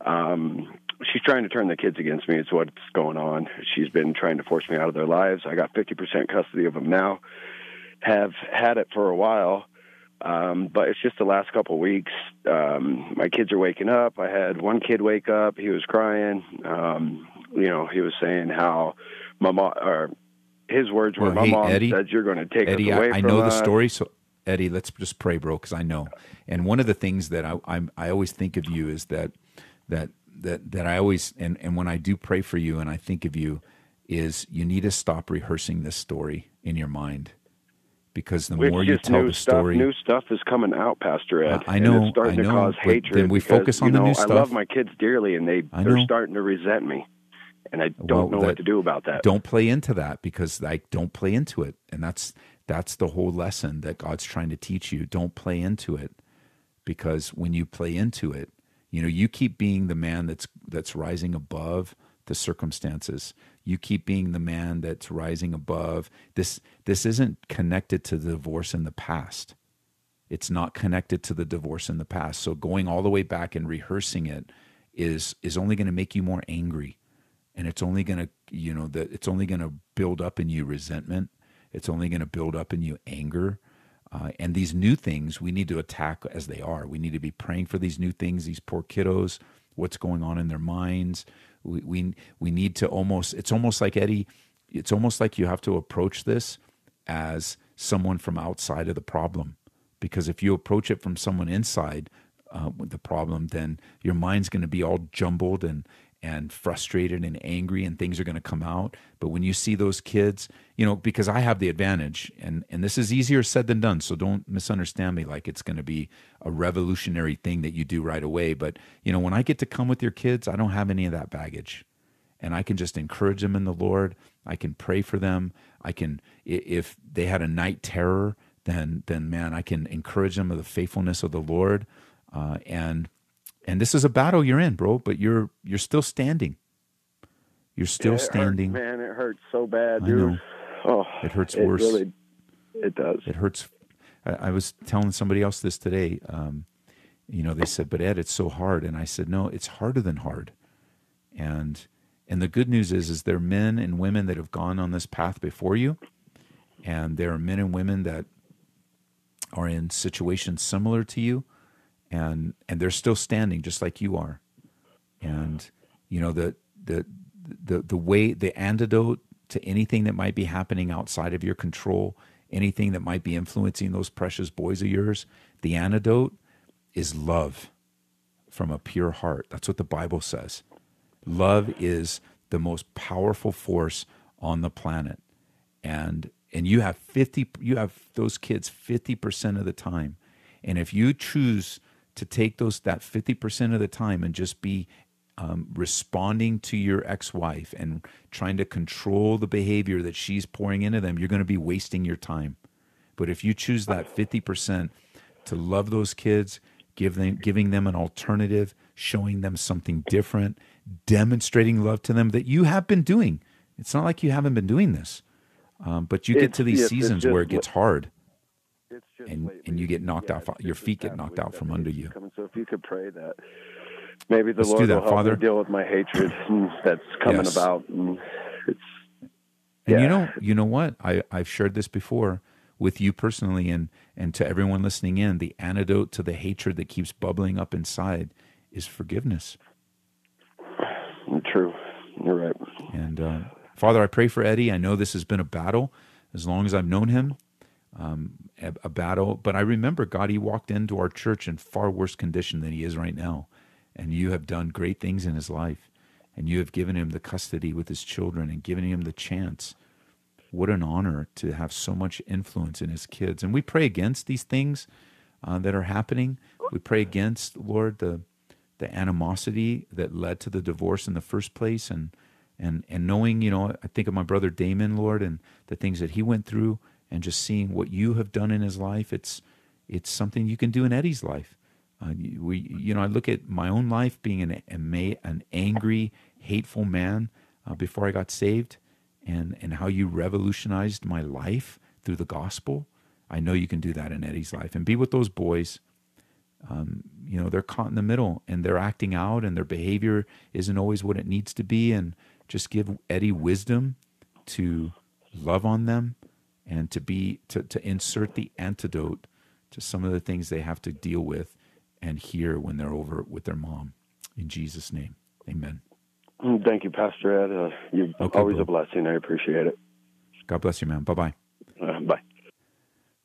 Um, she's trying to turn the kids against me. It's what's going on. She's been trying to force me out of their lives. I got 50% custody of them now. Have had it for a while. Um, but it's just the last couple of weeks. Um, my kids are waking up. I had one kid wake up. He was crying. Um, you know, he was saying how my mom, or his words were, Well, "My hey, mom Eddie, said you're going to take Eddie, us away I, I know us." the story. So, Eddie, let's just pray, bro, because I know. And one of the things that I, I'm, I always think of you is that that that that I always and and when I do pray for you and I think of you is you need to stop rehearsing this story in your mind because the It's more you tell the stuff, story new stuff is coming out, Pastor Ed. I- I and know, it's starting I know, to cause hatred. then we because, focus on you the know, new I love my kids dearly, and they they're starting to resent me, and I don't know that- what to do about that. Don't play into that because like don't play into it. And that's that's the whole lesson that God's trying to teach you. Don't play into it because when you play into it, you know, you keep being the man that's that's rising above the circumstances. You keep being the man that's rising above. This this isn't connected to the divorce in the past. It's not connected to the divorce in the past. So going all the way back and rehearsing it is is only going to make you more angry and it's only going to you know that it's only going to build up in you resentment. It's only going to build up in you anger. Uh, and these new things we need to attack as they are. We need to be praying for these new things these poor kiddos what's going on in their minds. We we, we need to almost it's almost like eddie it's almost like you have to approach this as someone from outside of the problem. Because if you approach it from someone inside uh, with the problem, then your mind's going to be all jumbled and and frustrated and angry, and things are going to come out. But when you see those kids, you know, because I have the advantage, and and this is easier said than done, so don't misunderstand me like it's going to be a revolutionary thing that you do right away. But you know, when I get to come with your kids, I don't have any of that baggage and I can just encourage them in the Lord. I can pray for them. I can, if they had a night terror, then then man, I can encourage them of the faithfulness of the Lord. Uh, and and this is a battle you're in, bro, but you're you're still standing. You're still Yeah, standing. man. It hurts so bad, I dude. know. Oh, It hurts it worse. Really, it does. It hurts. I, I was telling somebody else this today. Um, you know, they said, "But Ed, it's so hard," and I said, "No, it's harder than hard." And and the good news is, is there are men and women that have gone on this path before you, and there are men and women that are in situations similar to you, and and they're still standing just like you are. And you know the the the the way the antidote to anything that might be happening outside of your control, anything that might be influencing those precious boys of yours, the antidote is love from a pure heart. That's what the Bible says. Love is the most powerful force on the planet. And and you have 50 you have those kids 50% of the time. And if you choose to take those that 50% of the time and just be um, responding to your ex-wife and trying to control the behavior that she's pouring into them, you're going to be wasting your time. But if you choose that 50% to love those kids, give them giving them an alternative, showing them something different, demonstrating love to them that you have been doing. It's not like you haven't been doing this. Um, but you get It's- to these seasons where it gets hard and and you get knocked Yeah, out your feet get knocked out from under you. Coming. So if you could pray that maybe the Let's do Lord that, will help Father. me deal with my hatred <clears throat> that's coming Yes. about. And it's And you know, you know what? I, I've shared this before with you personally and, and to everyone listening in. The antidote to the hatred that keeps bubbling up inside is forgiveness. true. You're right. And uh, Father, I pray for Eddie. I know this has been a battle as long as I've known him, um, a, a battle. But I remember, God, he walked into our church in far worse condition than he is right now. And you have done great things in his life. And you have given him the custody with his children and given him the chance. What an honor to have so much influence in his kids. And we pray against these things uh, that are happening. We pray against, Lord, the the animosity that led to the divorce in the first place and and and knowing you know i think of my brother damon lord and the things that he went through and just seeing what you have done in his life it's it's something you can do in eddie's life. Uh, we you know i look at my own life being an an, an angry hateful man uh, before i got saved and and how you revolutionized my life through the gospel. I know you can do that in eddie's life and be with those boys. Um, you know they're caught in the middle and they're acting out and their behavior isn't always what it needs to be and just give eddie wisdom to love on them and to be to, to insert the antidote to some of the things they have to deal with and hear when they're over with their mom in jesus name amen Mm, Thank you, Pastor Ed. Uh, you're Okay, always bro. a blessing. I appreciate it. god bless you man bye-bye Uh, bye.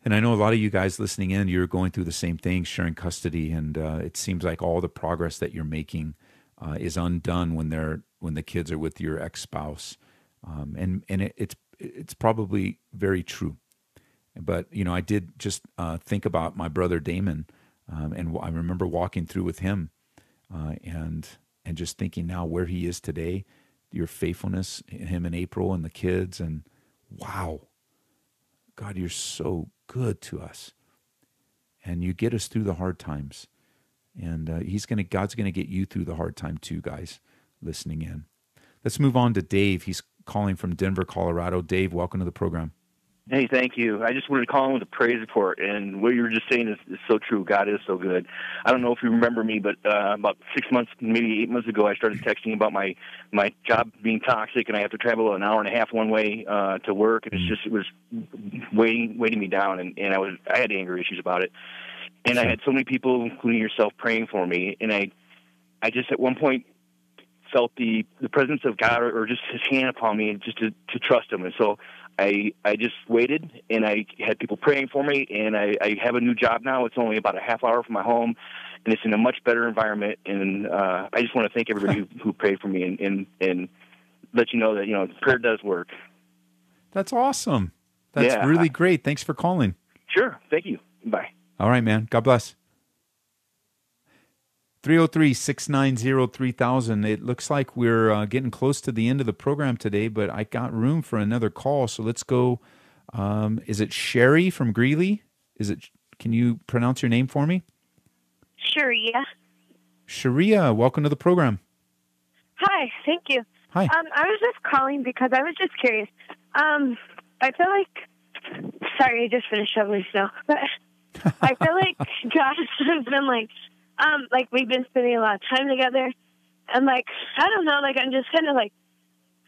And I know a lot of you guys listening in, you're going through the same thing, sharing custody, and uh, it seems like all the progress that you're making uh, is undone when they're when the kids are with your ex spouse, um, and and it, it's it's probably very true. But you know, I did just uh, think about my brother Damon, um, and I remember walking through with him, uh, and and just thinking now where he is today, your faithfulness, him and April and the kids, and wow, God, you're so good to us, and you get us through the hard times, and uh, He's gonna, God's gonna get you through the hard time too, guys, listening in. Let's move on to Dave. He's calling from Denver, Colorado. Dave, welcome to the program. Hey, thank you. I just wanted to call in with a praise report, and what you were just saying is, is so true. God is so good. I don't know if you remember me, but uh, about six months, maybe eight months ago, I started texting about my my job being toxic, and I have to travel an hour and a half one way uh, to work, and it's just it was weighing weighting me down, and, and I was I had anger issues about it, and I had so many people, including yourself, praying for me, and I I just at one point felt the the presence of God or, or just His hand upon me, and just to to trust Him, and so I I just waited and I had people praying for me and I, I have a new job now. It's only about a half hour from my home and it's in a much better environment and uh, I just want to thank everybody who, who prayed for me and, and and let you know that you know prayer does work. That's awesome. That's Yeah. really great. Thanks for calling. Sure. Thank you. Bye. All right, man. God bless. 303 690 3000. It looks like we're uh, getting close to the end of the program today, but I got room for another call. So let's go. Um, is it Sherry from Greeley? Is it? Can you pronounce your name for me? Sharia. Sharia, welcome to the program. Hi, thank you. Hi. Um, I was just calling because I was just curious. Um, I feel like, sorry, I just finished shoveling snow, but I feel like <laughs> God has been like, um, like we've been spending a lot of time together, and like I don't know, like I'm just kind of like,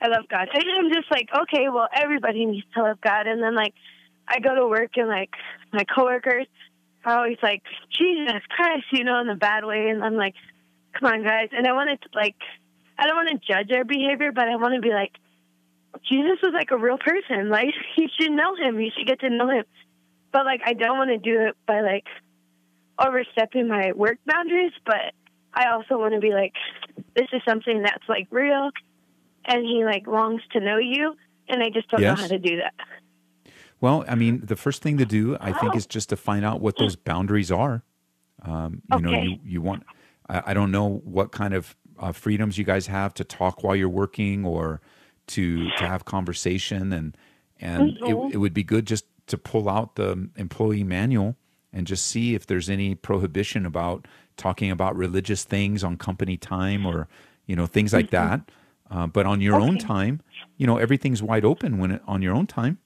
I love God. And I'm just like, okay, well, everybody needs to love God, and then like I go to work and like my coworkers are always like, Jesus Christ, you know, in a bad way, and I'm like, come on, guys, and I want to like, I don't want to judge their behavior, but I want to be like, Jesus was like a real person. Like <laughs> you should know him. You should get to know him. But like I don't want to do it by like overstepping my work boundaries, but I also want to be like, this is something that's like real and he like longs to know you and I just don't Yes. know how to do that. Well, I mean, the first thing to do, I think, is just to find out what those boundaries are. Um, you know, you you want. I, I don't know what kind of uh, freedoms you guys have to talk while you're working or to to have conversation, and and Mhm. it, it would be good just to pull out the employee manual and just see if there's any prohibition about talking about religious things on company time or you know things like Mhm. that. Uh, but on your own time, you know, everything's wide open when it, on your own time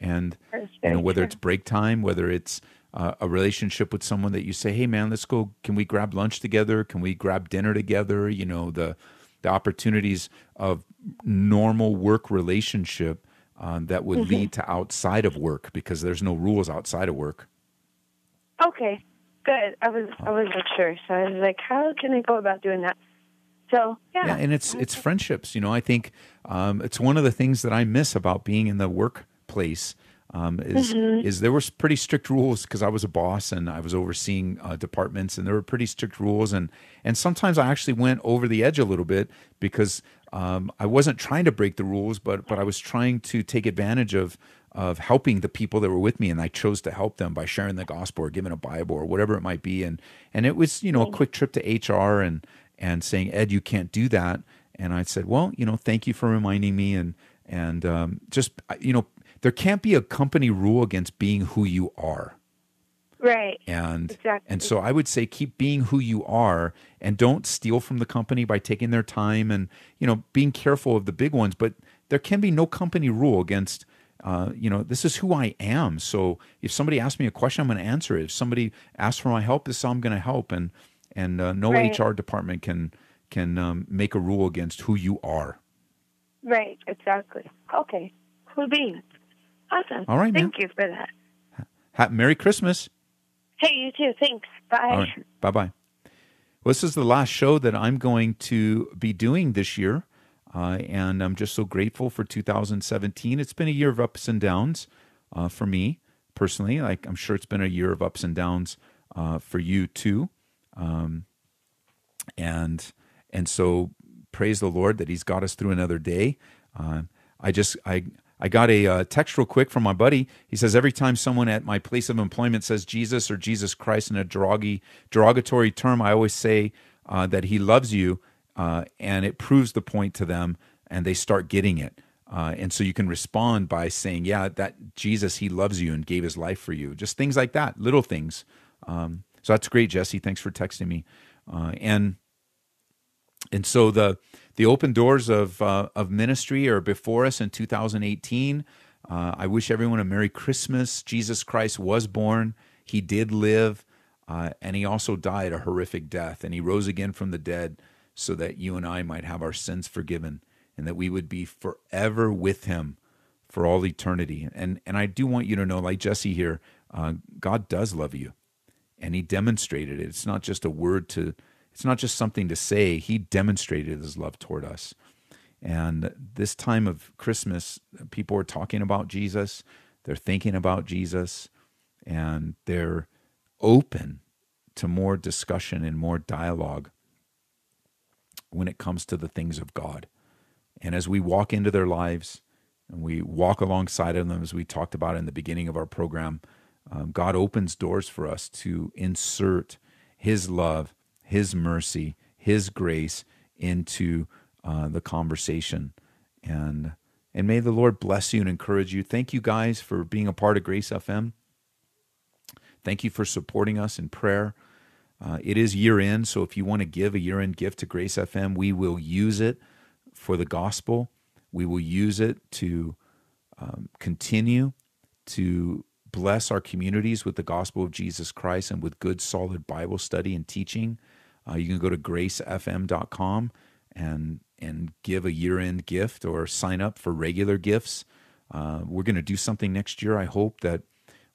and you know whether true. it's break time whether it's uh, a relationship with someone that you say hey man let's go can we grab lunch together can we grab dinner together you know the the opportunities of normal work relationship um, that would Mhm. lead to outside of work because there's no rules outside of work Okay. Good. I was I wasn't sure. So I was like, how can I go about doing that? So yeah. yeah and it's it's friendships you know i think um, it's one of the things that i miss about being in the workplace um, is Mhm. is there were pretty strict rules because i was a boss and i was overseeing uh, departments and there were pretty strict rules and and sometimes i actually went over the edge a little bit because um, i wasn't trying to break the rules but but i was trying to take advantage of of helping the people that were with me and I chose to help them by sharing the gospel or giving a Bible or whatever it might be. And and it was you know a quick trip to HR and and saying Ed you can't do that. And I said well you know thank you for reminding me. And and um, just you know there can't be a company rule against being who you are. Right. and Exactly. and so I would say keep being who you are and don't steal from the company by taking their time and you know being careful of the big ones. But there can be no company rule against uh, you know this is who I am so if somebody asks me a question I'm going to answer it if somebody asks for my help this is how I'm going to help and and uh, no Right. HR department can can um, make a rule against who you are Right, exactly. Okay. Cool beans. Awesome. All right, man. Thank you for that. ha- Merry Christmas Hey, you too. Thanks. Bye. Right. Bye bye. Well, this is the last show that I'm going to be doing this year. Uh, and I'm just so grateful for 2017. It's been a year of ups and downs uh, for me personally. Like I'm sure it's been a year of ups and downs uh, for you too. Um, and And so praise the Lord that He's got us through another day. Uh, I just I I got a uh, text real quick from my buddy. He says every time someone at my place of employment says Jesus or Jesus Christ in a derogatory term, I always say uh, that He loves you, uh, and it proves the point to them, and they start getting it. Uh, and so you can respond by saying, "Yeah, that Jesus, He loves you and gave His life for you." Just things like that, little things. Um, so that's great, Jesse. Thanks for texting me. Uh, and and so the the open doors of uh, of ministry are before us in 2018. Uh, I wish everyone a Merry Christmas. Jesus Christ was born. He did live, uh, and he also died a horrific death, and he rose again from the dead, so that you and I might have our sins forgiven and that we would be forever with him for all eternity. And and I do want you to know, like Jesse here, uh, God does love you, and He demonstrated it. It's not just a word to, it's not just something to say. He demonstrated His love toward us. And this time of Christmas, people are talking about Jesus. They're thinking about Jesus, and they're open to more discussion and more dialogue when it comes to the things of God. And as we walk into their lives and we walk alongside of them, as we talked about in the beginning of our program, um, God opens doors for us to insert His love, His mercy, His grace into uh, the conversation. And and may the Lord bless you and encourage you. Thank you guys for being a part of Grace FM. Thank you for supporting us in prayer. Uh, it is year end, so if you want to give a year end gift to Grace FM, we will use it for the gospel. We will use it to um, continue to bless our communities with the gospel of Jesus Christ and with good, solid Bible study and teaching. Uh, you can go to gracefm.com and and give a year-end gift or sign up for regular gifts. Uh, we're going to do something next year. I hope that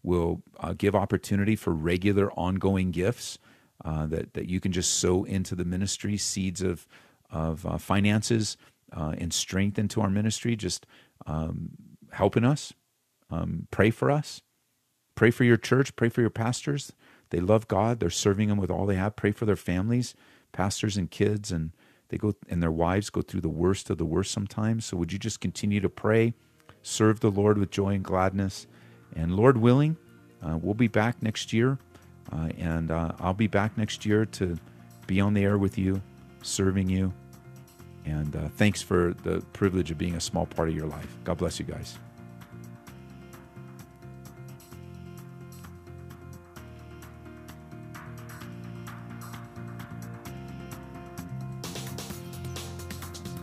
will uh, give opportunity for regular, ongoing gifts uh, that that you can just sow into the ministry, seeds of of uh, finances uh, and strength into our ministry, just um, helping us. Um, pray for us. Pray for your church. Pray for your pastors. They love God. They're serving Him with all they have. Pray for their families, pastors and kids, and they go and their wives go through the worst of the worst sometimes. So would you just continue to pray, serve the Lord with joy and gladness, and Lord willing, uh, we'll be back next year, uh, and uh, I'll be back next year to be on the air with you, serving you. And uh, thanks for the privilege of being a small part of your life. God bless you guys.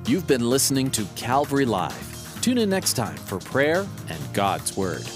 You've been listening to Calvary Live. Tune in next time for prayer and God's Word.